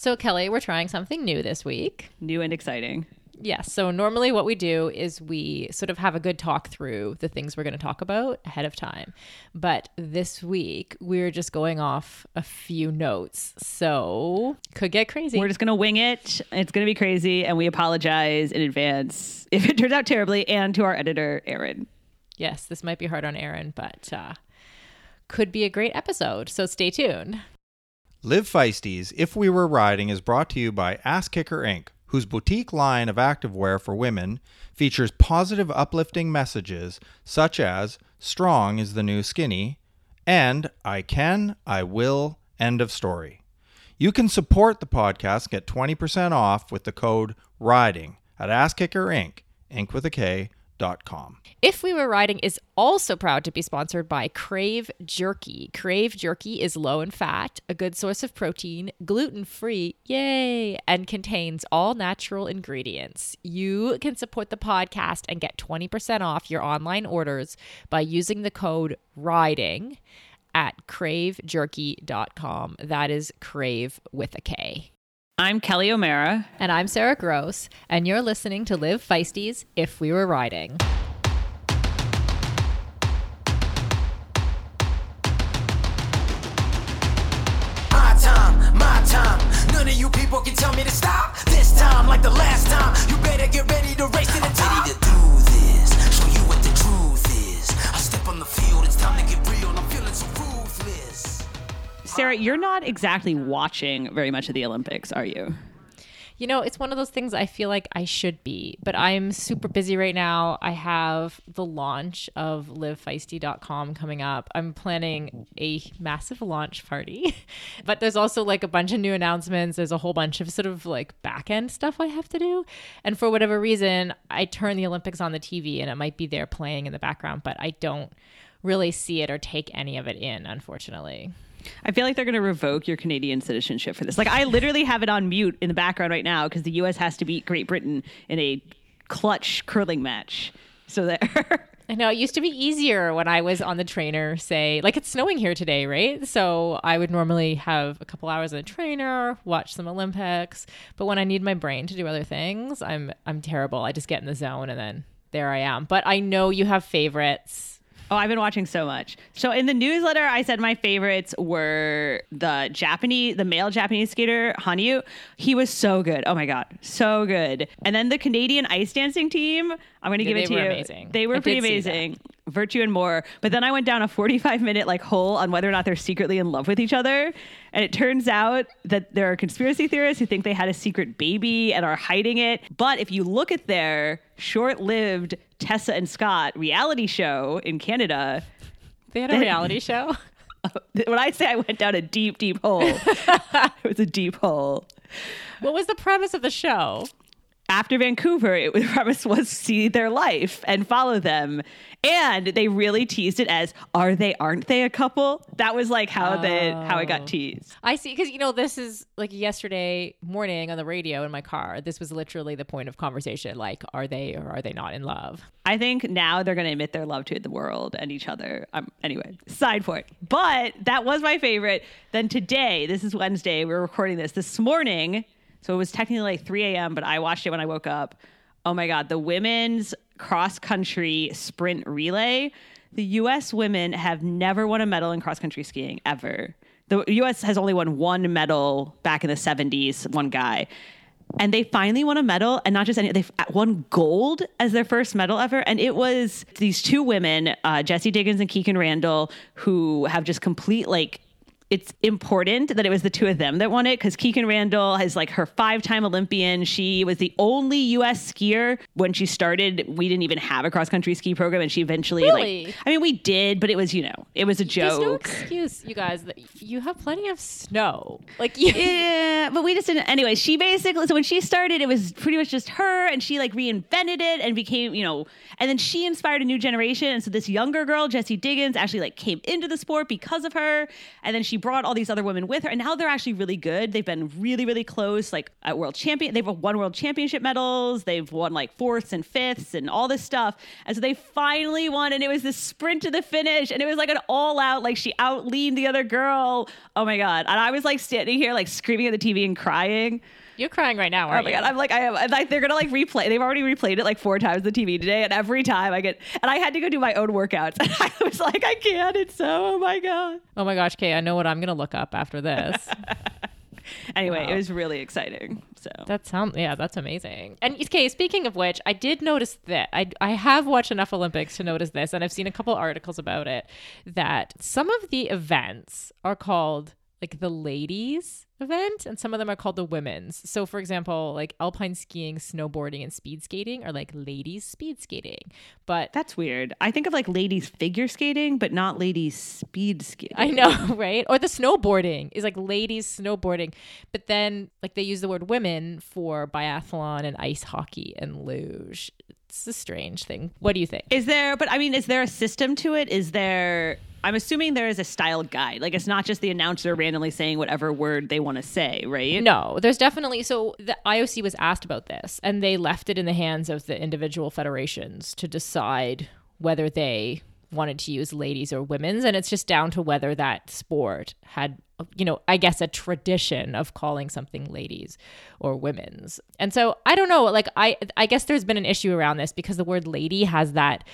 So, Kelly, we're trying something new this week. New and exciting. Yes. So, normally what we do is we sort of have a good talk through the things we're going to talk about ahead of time. But this week, we're just going off a few notes. So, could get crazy. We're just going to wing it. It's going to be crazy. And we apologize in advance if it turns out terribly and to our editor, Aaron. Yes, this might be hard on Aaron, but uh, could be a great episode. So, stay tuned. Live Feisties If We Were Riding is brought to you by Ass Kicker Inc., whose boutique line of activewear for women features positive, uplifting messages such as Strong is the new skinny and I can, I will, end of story. You can support the podcast, get 20% off with the code RIDING at Ass Kicker Inc., Inc. with a K, if We Were Riding is also proud to be sponsored by Crave Jerky. Crave Jerky is low in fat, a good source of protein, gluten free, yay, and contains all natural ingredients. You can support the podcast and get 20% off your online orders by using the code RIDING at cravejerky.com. That is crave with a K. I'm Kelly O'Mara. And I'm Sarah Gross. And you're listening to Live Feisties If We Were Riding. My time, my time. None of you people can tell me to stop. This time, like the last time, you better get ready to race to the top. Sarah, you're not exactly watching very much of the Olympics, are you? You know, it's one of those things I feel like I should be, but I'm super busy right now. I have the launch of livefeisty.com coming up. I'm planning a massive launch party, but there's also like a bunch of new announcements. There's a whole bunch of sort of like back end stuff I have to do. And for whatever reason, I turn the Olympics on the TV and it might be there playing in the background, but I don't really see it or take any of it in, unfortunately. I feel like they're going to revoke your Canadian citizenship for this. Like, I literally have it on mute in the background right now because the U.S. has to beat Great Britain in a clutch curling match. So there. I know it used to be easier when I was on the trainer, say, like it's snowing here today, right? So I would normally have a couple hours on the trainer, watch some Olympics. But when I need my brain to do other things, I'm I'm terrible. I just get in the zone and then there I am. But I know you have favorites. Oh, I've been watching so much. So in the newsletter, I said my favorites were the Japanese, the male Japanese skater Hanyu. He was so good. Oh my god, so good. And then the Canadian ice dancing team. I'm going to Yeah, give it they to were you. amazing. They were I pretty did see that. amazing. Virtue and Moir. But then I went down a 45 minute like hole on whether or not they're secretly in love with each other. And it turns out that there are conspiracy theorists who think they had a secret baby and are hiding it. But if you look at their short lived Tessa and Scott reality show in Canada, They had a reality show. when I say I went down a deep, deep hole, it was a deep hole. What was the premise of the show? After Vancouver, it was, the premise was see their life and follow them. And they really teased it as are they, aren't they a couple? That was like how the how it Oh. got teased. I see, because you know this is like yesterday morning on the radio in my car. This was literally the point of conversation. Like, are they or are they not in love? I think now they're going to admit their love to the world and each other. Um, anyway, side point. But that was my favorite. Then today, this is Wednesday, we're recording this this morning. So it was technically like 3 a.m., but I watched it when I woke up. Oh my God, the women's cross country sprint relay. The US women have never won a medal in cross country skiing ever. The US has only won one medal back in the 70s, one guy and they finally won a medal and not just any they won gold as their first medal ever and it was these two women uh, Jessie Diggins and Kikkan Randall who have just complete like it's important that it was the two of them that won it because Kikkan Randall is like her five time Olympian. She was the only US skier when she started. We didn't even have a cross country ski program, and she eventually, Really? like, I mean, we did, but it was, you know, it was a joke. There's no excuse, you guys. That you have plenty of snow. Like, you, Yeah, but we just didn't. Anyway, she basically so when she started, it was pretty much just her, and she like reinvented it and became, you know, and then she inspired a new generation. And so this younger girl, Jessie Diggins, actually like came into the sport because of her, and then she brought all these other women with her, and now they're actually really good. They've been really, really close, like at world champion. They've won world championship medals. They've won like fourths and fifths and all this stuff. And so they finally won, and it was this sprint to the finish, and it was like an all out, like she out leaned the other girl. Oh my god! And I was like standing here, like screaming at the TV and crying. You're crying right now, Oh aren't my you? My god! I'm like, I am. Like they're gonna like replay. They've already replayed it like four times on the TV today, and every time I get, and I had to go do my own workouts. And I was like, I can't. It's so. Oh my god. oh my gosh, Kay, I know what I'm gonna look up after this. Anyway, Wow. it was really exciting. So That sounds yeah, that's amazing. And okay, speaking of which, I did notice that I I have watched enough Olympics to notice this, and I've seen a couple articles about it that some of the events are called like the ladies event and some of them are called the women's. So for example, like alpine skiing, snowboarding and speed skating are like ladies speed skating. But that's weird. I think of like ladies figure skating, but not ladies speed skating. I know, right? Or the snowboarding is like ladies snowboarding, but then like they use the word women for biathlon and ice hockey and luge. It's a strange thing. What do you think? Is there, but I mean, is there a system to it? Is there, I'm assuming there is a style guide. Like it's not just the announcer randomly saying whatever word they want to say, right? No, there's definitely so the IOC was asked about this and they left it in the hands of the individual federations to decide whether they wanted to use ladies or women's and it's just down to whether that sport had you know I guess a tradition of calling something ladies or women's. And so I don't know like I I guess there's been an issue around this because the word lady has that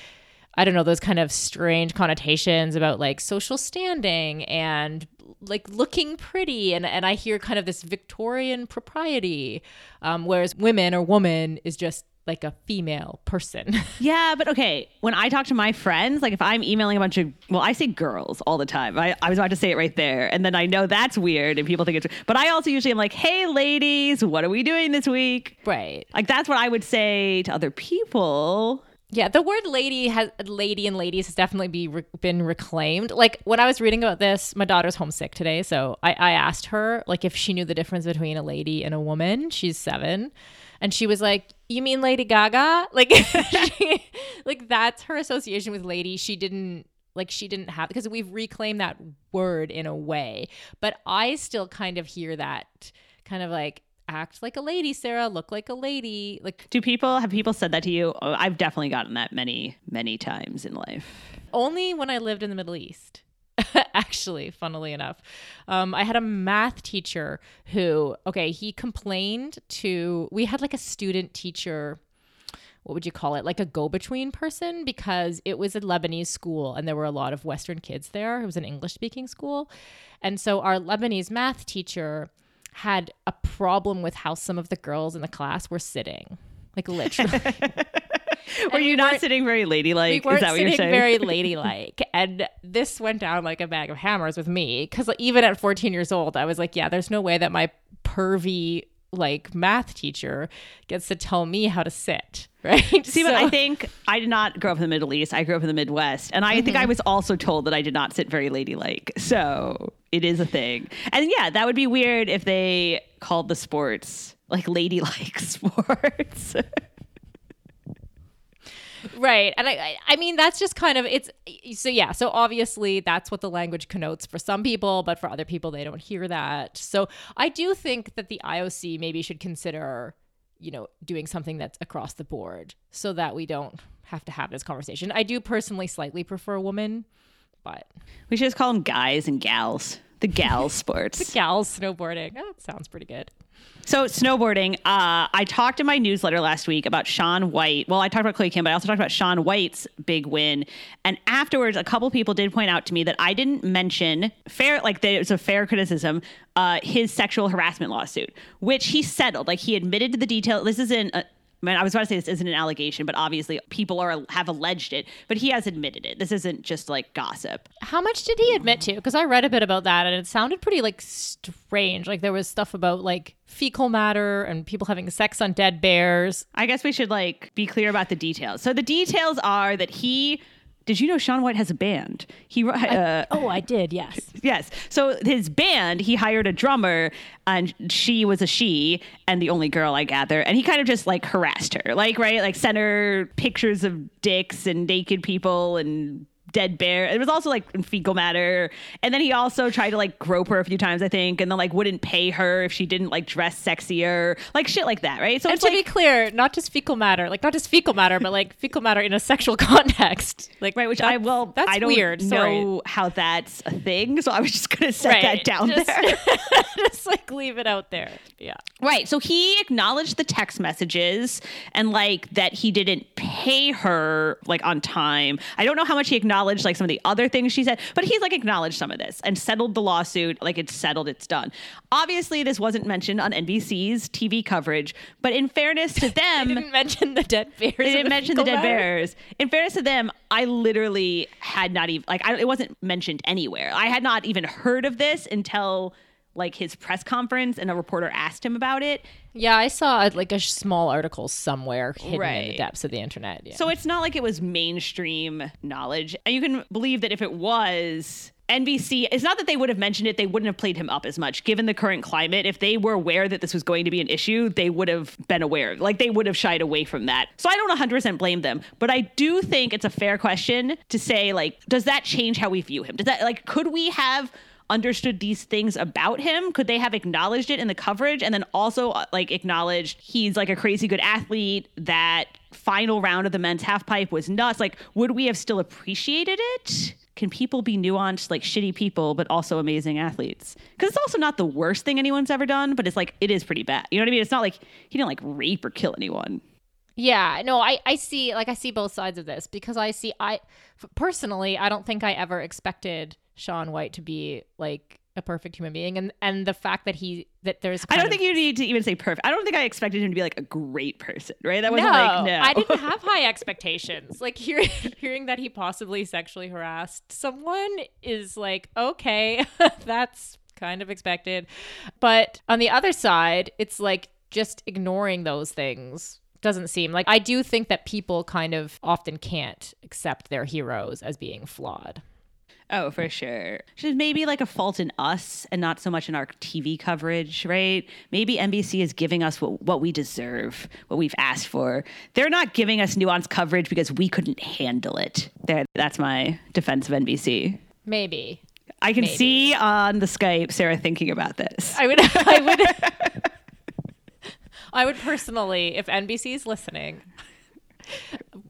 I don't know, those kind of strange connotations about like social standing and like looking pretty. And, and I hear kind of this Victorian propriety, um, whereas women or woman is just like a female person. Yeah, but okay. When I talk to my friends, like if I'm emailing a bunch of, well, I say girls all the time. I, I was about to say it right there. And then I know that's weird and people think it's, but I also usually am like, hey, ladies, what are we doing this week? right. Like that's what I would say to other people. Yeah, the word lady has lady and ladies has definitely be re- been reclaimed. Like when I was reading about this, my daughter's homesick today, so I, I asked her like if she knew the difference between a lady and a woman. She's seven, and she was like, "You mean Lady Gaga?" Like, she, like that's her association with lady. She didn't like she didn't have because we've reclaimed that word in a way, but I still kind of hear that kind of like act like a lady, Sarah, look like a lady, like Do people, have people said that to you? Oh, I've definitely gotten that many, many times in life. only when I lived in the Middle East. Actually, funnily enough, um, I had a math teacher who, okay, he complained to, we had like a student teacher, what would you call it? Like a go between person because it was a Lebanese school and there were a lot of Western kids there. It was an English speaking school. And so our Lebanese math teacher had a problem with how some of the girls in the class were sitting. Like literally. Were you we not sitting very ladylike? we weren't Is that what you're sitting saying? very ladylike and this went down like a bag of hammers with me because even at 14 years old i was like yeah there's no way that my pervy like math teacher gets to tell me how to sit right See, but I think I did not grow up in the Middle East. I grew up in the Midwest. And I think I mm-hmm. was also told that I did not sit very ladylike. So it is a thing. And yeah, that would be weird if they called the sports like ladylike sports. Right. And I, I i mean that's just kind of it's so yeah so obviously that's what the language connotes for some people but for other people they don't hear that. So i do think that the ioc maybe should consider you know doing something that's across the board so that we don't have to have this conversation. I do personally slightly prefer women but we should just call them guys and gals. The gal sports. The gals snowboarding. Oh, that sounds pretty good So snowboarding, uh, I talked in my newsletter last week about Shaun White. Well, I talked about Chloe Kim, but I also talked about Shaun White's big win. And afterwards, a couple people did point out to me that I didn't mention fair, like it was a fair criticism, uh, his sexual harassment lawsuit, which he settled. Like he admitted to the detail. This isn't. A, I mean, I was about to say this isn't an allegation, but obviously people are have alleged it. But he has admitted it. This isn't just like gossip. how much did he admit to because i read a bit about that and it sounded pretty like strange like there was stuff about like fecal matter and people having sex on dead bears I guess we should like be clear about the details. So the details are that he. Did you know Shaun White has a band? He uh, oh i did yes yes. So his band, he hired a drummer, and she was a she, and the only girl I gather, and he kind of just like harassed her, like right, like sent her pictures of dicks and naked people and dead bear. It was also like fecal matter. And then he also tried to like grope her a few times, I think, and then like wouldn't pay her if she didn't like dress sexier, like shit like that, right? So And to like be clear, not just fecal matter, like not just fecal matter, but like fecal matter in a sexual context. Like Right, which I will. That's I don't weird. Sorry. how that's a thing, so I was just gonna set that down just, there. just like leave it out there. Yeah. Right. So he acknowledged the text messages and like that he didn't pay her like on time. I don't know how much he acknowledged like some of the other things she said, but he's like acknowledged some of this and settled the lawsuit. Like it's settled, it's done. Obviously, this wasn't mentioned on NBC's TV coverage, but in fairness to them, Didn't mention the dead bears. they didn't mention the dead matter. bears. In fairness to them, I literally had not even like I, it wasn't mentioned anywhere. I had not even heard of this until like his press conference, and a reporter asked him about it. Yeah, I saw uh, like a small article somewhere hidden in the depths of the internet. Yeah. So it's not like it was mainstream knowledge, and you can believe that if it was. NBC, it's not that they would have mentioned it, they wouldn't have played him up as much given the current climate. If they were aware that this was going to be an issue, they would have been aware. Like they would have shied away from that. So I don't 100% blame them, but I do think it's a fair question to say like does that change how we view him? Does that like could we have understood these things about him? Could they have acknowledged it in the coverage and then also uh, like acknowledged he's like a crazy good athlete that final round of the men's half pipe was nuts? Like would we have still appreciated it? Can people be nuanced like shitty people but also amazing athletes? Cuz it's also not the worst thing anyone's ever done, but it's like it is pretty bad. You know what I mean? It's not like he didn't like rape or kill anyone. Yeah, no, I, I see like I see both sides of this because I see I personally I don't think I ever expected Shaun White to be like a perfect human being and and the fact that he that there's I don't of- think you need to even say perfect. I don't think I expected him to be like a great person, right? That wasn't like no. I didn't have high expectations. Like hearing hearing that he possibly sexually harassed someone is like okay, that's kind of expected. But on the other side, it's like just ignoring those things doesn't seem like I do think that people kind of often can't accept their heroes as being flawed. Oh, for sure. She's maybe like a fault in us and not so much in our TV coverage, right? Maybe NBC is giving us what, what we deserve, what we've asked for. They're not giving us nuanced coverage because we couldn't handle it. There, that's my defense of NBC. Maybe. I can Maybe. see on the Skype Sarah thinking about this. I would I would I would personally, if NBC is listening,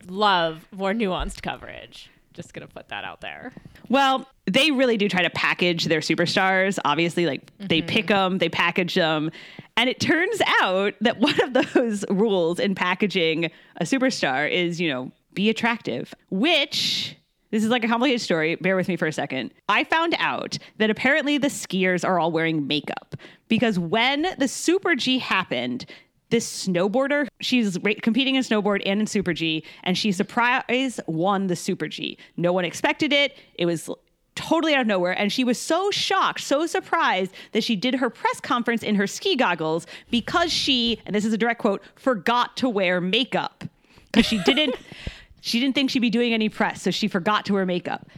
love more nuanced coverage. Just gonna put that out there. Well, they really do try to package their superstars. Obviously, like they mm-hmm. pick them, they package them. And it turns out that one of those rules in packaging a superstar is, you know, be attractive, which this is like a complicated story. Bear with me for a second. I found out that apparently the skiers are all wearing makeup because when the Super G happened, this snowboarder, she's competing in snowboard and in Super G, and she surprise won the Super G. No one expected it. It was totally out of nowhere. And she was so shocked, so surprised that she did her press conference in her ski goggles because she, and this is a direct quote, forgot to wear makeup. Because she didn't she didn't think she'd be doing any press, so she forgot to wear makeup.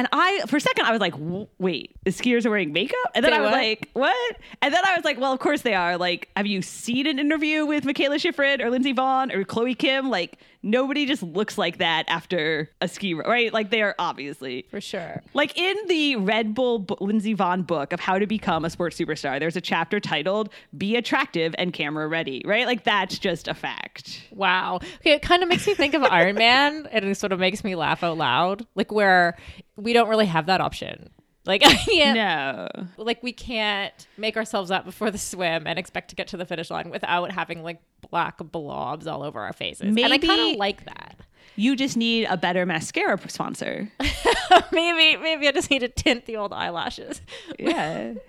And I, for a second, I was like, wait, the skiers are wearing makeup? And then I was what? like, what? And then I was like, well, of course they are. Like, have you seen an interview with Mikaela Shiffrin or Lindsey Vonn or Chloe Kim? Like, nobody just looks like that after a ski, right? Like, they are obviously. For sure. Like in the Red Bull B- Lindsey Vonn book of how to become a sports superstar, there's a chapter titled "Be Attractive and Camera Ready." Right? Like that's just a fact. Wow. Okay, it kind of makes me think of Iron Man, and it sort of makes me laugh out loud. Like where we don't really have that option. Like I can't, No. like we can't make ourselves up before the swim and expect to get to the finish line without having like black blobs all over our faces. and I kind of like that. You just need a better mascara sponsor. maybe, maybe I just need to tint the old eyelashes. Yeah.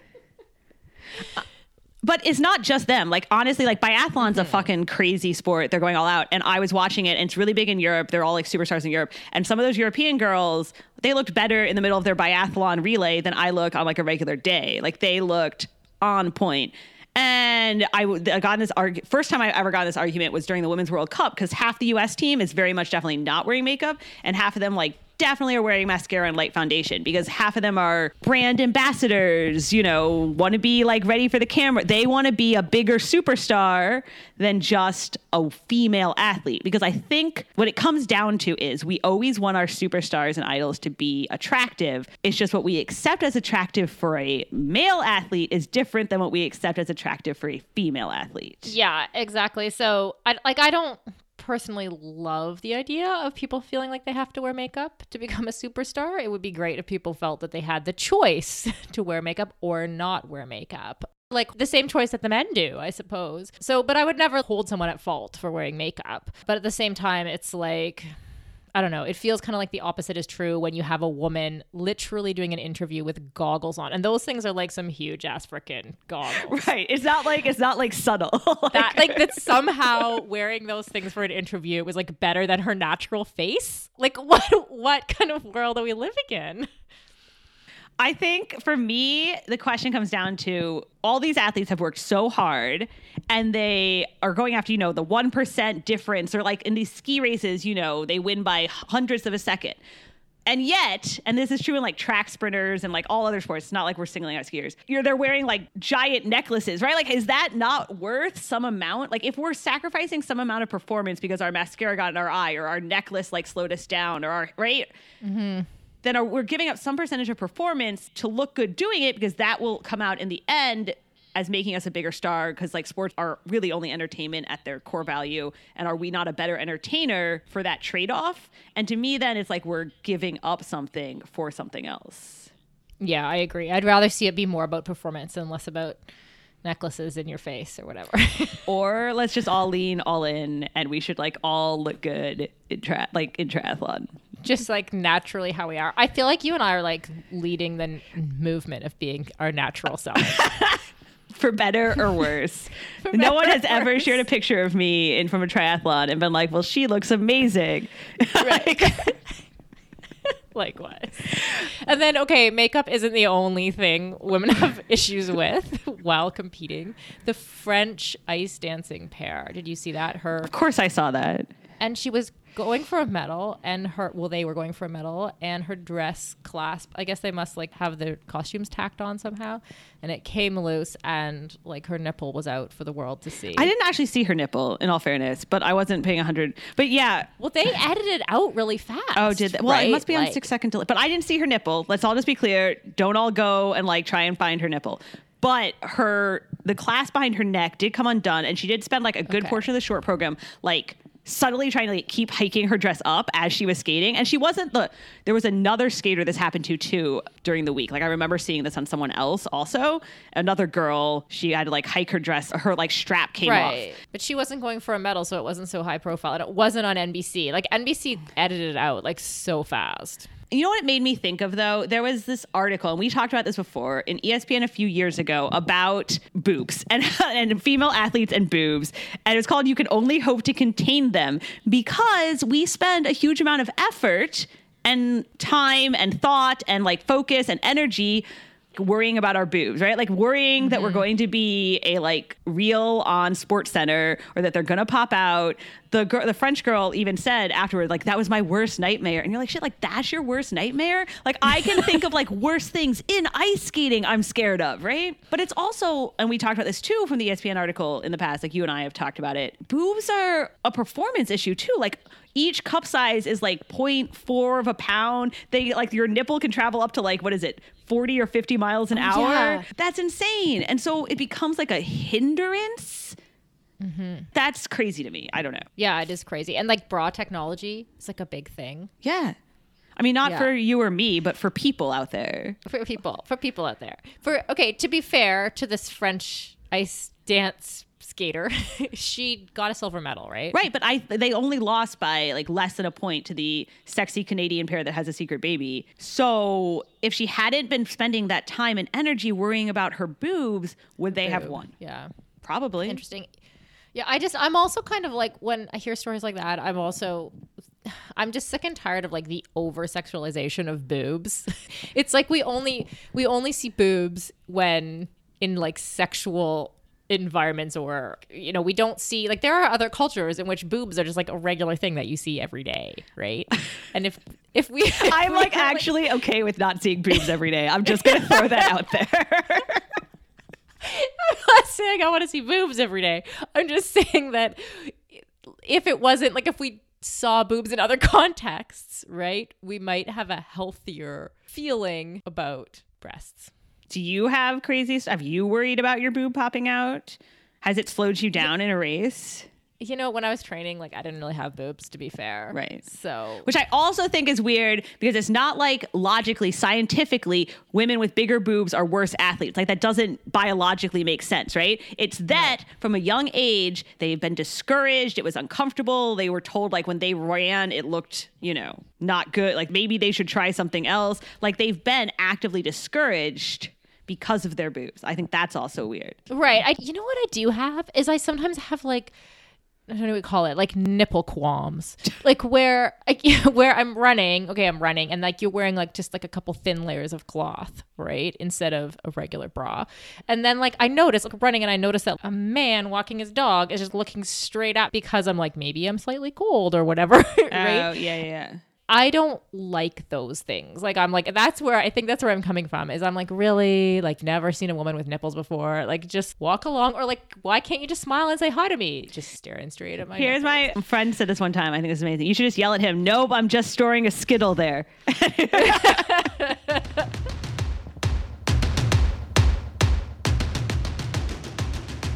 But it's not just them. Like honestly, like biathlon's a fucking crazy sport. They're going all out. And I was watching it and it's really big in Europe. They're all like superstars in Europe. And some of those European girls, they looked better in the middle of their biathlon relay than I look on like a regular day. Like they looked on point. And I got in this arg- first time I ever got in this argument was during the Women's World Cup because half the U.S. team is very much definitely not wearing makeup, and half of them like definitely are wearing mascara and light foundation because half of them are brand ambassadors, you know, want to be like ready for the camera. They want to be a bigger superstar than just a female athlete because I think what it comes down to is we always want our superstars and idols to be attractive. It's just what we accept as attractive for a male athlete is different than what we accept as attractive for a female athlete. Yeah, exactly. So, I like I don't personally love the idea of people feeling like they have to wear makeup to become a superstar. It would be great if people felt that they had the choice to wear makeup or not wear makeup. Like the same choice that the men do, I suppose. So, but I would never hold someone at fault for wearing makeup. But at the same time, it's like I don't know. It feels kind of like the opposite is true when you have a woman literally doing an interview with goggles on. And those things are like some huge ass freaking goggles. Right. It's not like it's not like subtle. like, That like that somehow wearing those things for an interview was like better than her natural face. Like what what kind of world are we living in? I think for me, the question comes down to all these athletes have worked so hard and they are going after, you know, the 1% difference or like in these ski races, you know, they win by hundredths of a second. And yet, and this is true in like track sprinters and like all other sports, it's not like we're singling out skiers. You're they're wearing like giant necklaces, right? Like, is that not worth some amount? Like, if we're sacrificing some amount of performance because our mascara got in our eye or our necklace like slowed us down or our right, mm-hmm. Then are, we're giving up some percentage of performance to look good doing it because that will come out in the end as making us a bigger star because like sports are really only entertainment at their core value and are we not a better entertainer for that trade-off and to me then it's like we're giving up something for something else Yeah, I agree. I'd rather see it be more about performance and less about necklaces in your face or whatever. or let's just all lean all in and we should like all look good in tra- like in triathlon Just like naturally how we are. I feel like you and I are like leading the n- movement of being our natural self. for better or worse. no better one has ever worse. shared a picture of me in from a triathlon and been like, "Well, she looks amazing." Like, Likewise. And then, okay, makeup isn't the only thing women have issues with while competing. The French ice dancing pair. Did you see that? Her of course, I saw that. and she was going for a medal and her well they were going for a medal and her dress clasp i guess they must like have their costumes tacked on somehow and it came loose and like her nipple was out for the world to see I didn't actually see her nipple, in all fairness, but I wasn't paying a hundred. But yeah. well they edited it out really fast Oh, did that? Well, it must be on Like- six second delay. But I didn't see her nipple. Let's all just be clear. Don't all go and like try and find her nipple. But her the clasp behind her neck did come undone, and she did spend like a good Okay. portion of the short program like subtly trying to like keep hiking her dress up as she was skating. And she wasn't the there was another skater this happened to too during the week. Like I remember seeing this on someone else also. Another girl, she had to like hike her dress, her like strap came right off. but she wasn't going for a medal so it wasn't so high profile and it wasn't on nbc like nbc edited it out like so fast You know what it made me think of though? There was this article, and we talked about this before in ESPN a few years ago about boobs and, and female athletes and boobs. And it's called You Can Only Hope to Contain Them because we spend a huge amount of effort and time and thought and like focus and energy worrying about our boobs, right? Like worrying that we're mm-hmm. going to be a like reel on Sports Center or that they're going to pop out. The girl, the French girl even said afterward like that was my worst nightmare. And you're like shit, like that's your worst nightmare? Like I can think of like worse things in ice skating I'm scared of, right? But it's also and we talked about this too from the ESPN article in the past like you and I have talked about it. Boobs are a performance issue too. Like each cup size is like 0.4 of a pound. They like your nipple can travel up to like what is it? 40 or 50 miles an oh, hour. yeah. That's insane. And so it becomes like a hindrance. Mm-hmm. That's crazy to me. I don't know. yeah it is crazy and like bra technology is like a big thing Yeah. I mean, not Yeah. for you or me, but for people out there. for people for people out there for okay to be fair to this french ice dance skater she got a silver medal right Right, but I they only lost by like less than a point to the sexy Canadian pair that has a secret baby. So if she hadn't been spending that time and energy worrying about her boobs, would they have won? yeah Probably. interesting yeah i just i'm also kind of like when i hear stories like that i'm also i'm just sick and tired of like the over sexualization of boobs it's like we only we only see boobs when in like sexual environments or you know we don't see like there are other cultures in which boobs are just like a regular thing that you see every day right and if if we if I'm we like actually okay with not seeing boobs every day. I'm just gonna throw that out there. I'm not saying I want to see boobs every day. I'm just saying that if it wasn't like if we saw boobs in other contexts, right, we might have a healthier feeling about breasts. Do you have crazy stuff? Have you worried about your boob popping out? Has it slowed you down in a race? You know, when I was training, like I didn't really have boobs to be fair. Right. So Which I also think is weird because it's not like logically, scientifically, women with bigger boobs are worse athletes. Like that doesn't biologically make sense, right? It's that from a young age, they've been discouraged. It was uncomfortable. They were told like when they ran, it looked, you know, not good. Like maybe they should try something else. Like they've been actively discouraged because of their boobs. I think that's also weird. Right. I you know what I do have is I sometimes have like I don't know what we call it, like nipple qualms, like where I, where I'm running. Okay, I'm running, and like you're wearing like just like a couple thin layers of cloth, right, instead of a regular bra. And then like I notice like running, and I notice that a man walking his dog is just looking straight at because I'm like maybe I'm slightly cold or whatever, right? Oh, yeah, yeah. I don't like those things. Like I'm like that's where I think that's where I'm coming from is I'm like really like never seen a woman with nipples before. Like just walk along or like why can't you just smile and say hi to me? Just staring straight at my Here's nipples. my friend said this one time. I think this is amazing. You should just yell at him. Nope, I'm just storing a skittle there.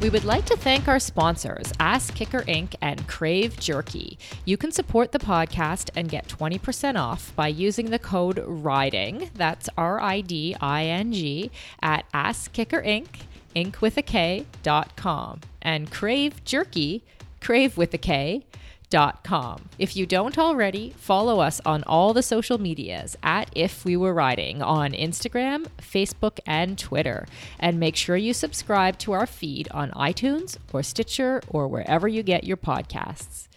We would like to thank our sponsors, Ass Kicker Inc. and Crave Jerky. You can support the podcast and get 20% off by using the code RIDING, that's R I D I N G, at Ass Kicker Inc., Inc. with a K, dot com. And Crave Jerky, Crave with a K, If you don't already, follow us on all the social medias at If We Were Riding on Instagram, Facebook, and Twitter. And make sure you subscribe to our feed on iTunes or Stitcher or wherever you get your podcasts.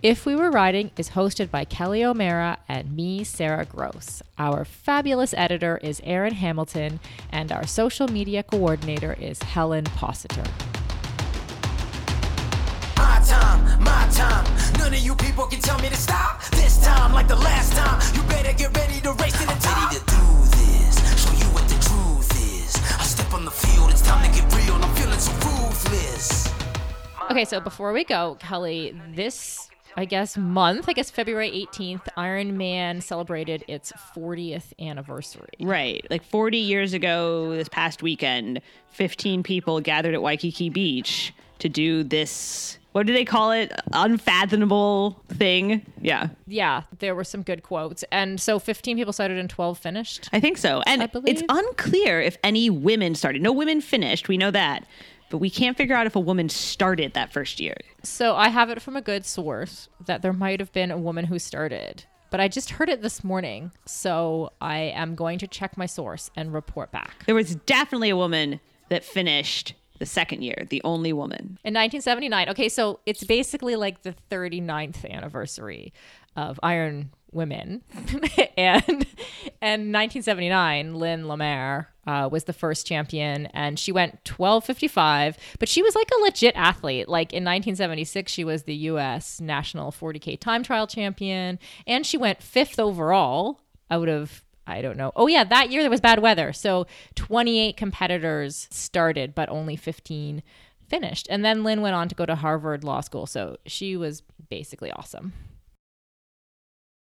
If We Were Riding is hosted by Kelly O'Mara and me, Sarah Gross. Our fabulous editor is Aaron Hamilton, and our social media coordinator is Helen Possiter. My time, my time. None of you people can tell me to stop. This time, like the last time, you better get ready to race to the top. Ready to do this, show you what the truth is. I step on the field, it's time to get real. I'm feeling so ruthless. Okay, so before we go, Kelly, this I guess month, I guess February 18th, Ironman celebrated its 40th anniversary. Right. Like 40 years ago, this past weekend, 15 people gathered at Waikiki Beach to do this. What do they call it? Unfathomable thing. Yeah, Yeah, there were some good quotes. And so 15 people started and 12 finished. I think so. And I it's unclear if any women started. No women finished. We know that. But we can't figure out if a woman started that first year. So I have it from a good source that there might have been a woman who started. But I just heard it this morning. So I am going to check my source and report back. There was definitely a woman that finished the second year, the only woman. In 1979. Okay, so it's basically like the 39th anniversary of Iron Women. and and 1979, Lyn Lemaire uh, was the first champion, and she went 12:55. But she was like a legit athlete. Like in 1976, she was the U.S. national 40k time trial champion, and she went fifth overall out of I don't know. Oh yeah, that year there was bad weather. So 28 competitors started, but only 15 finished. And then Lyn went on to go to Harvard Law School. So she was basically awesome.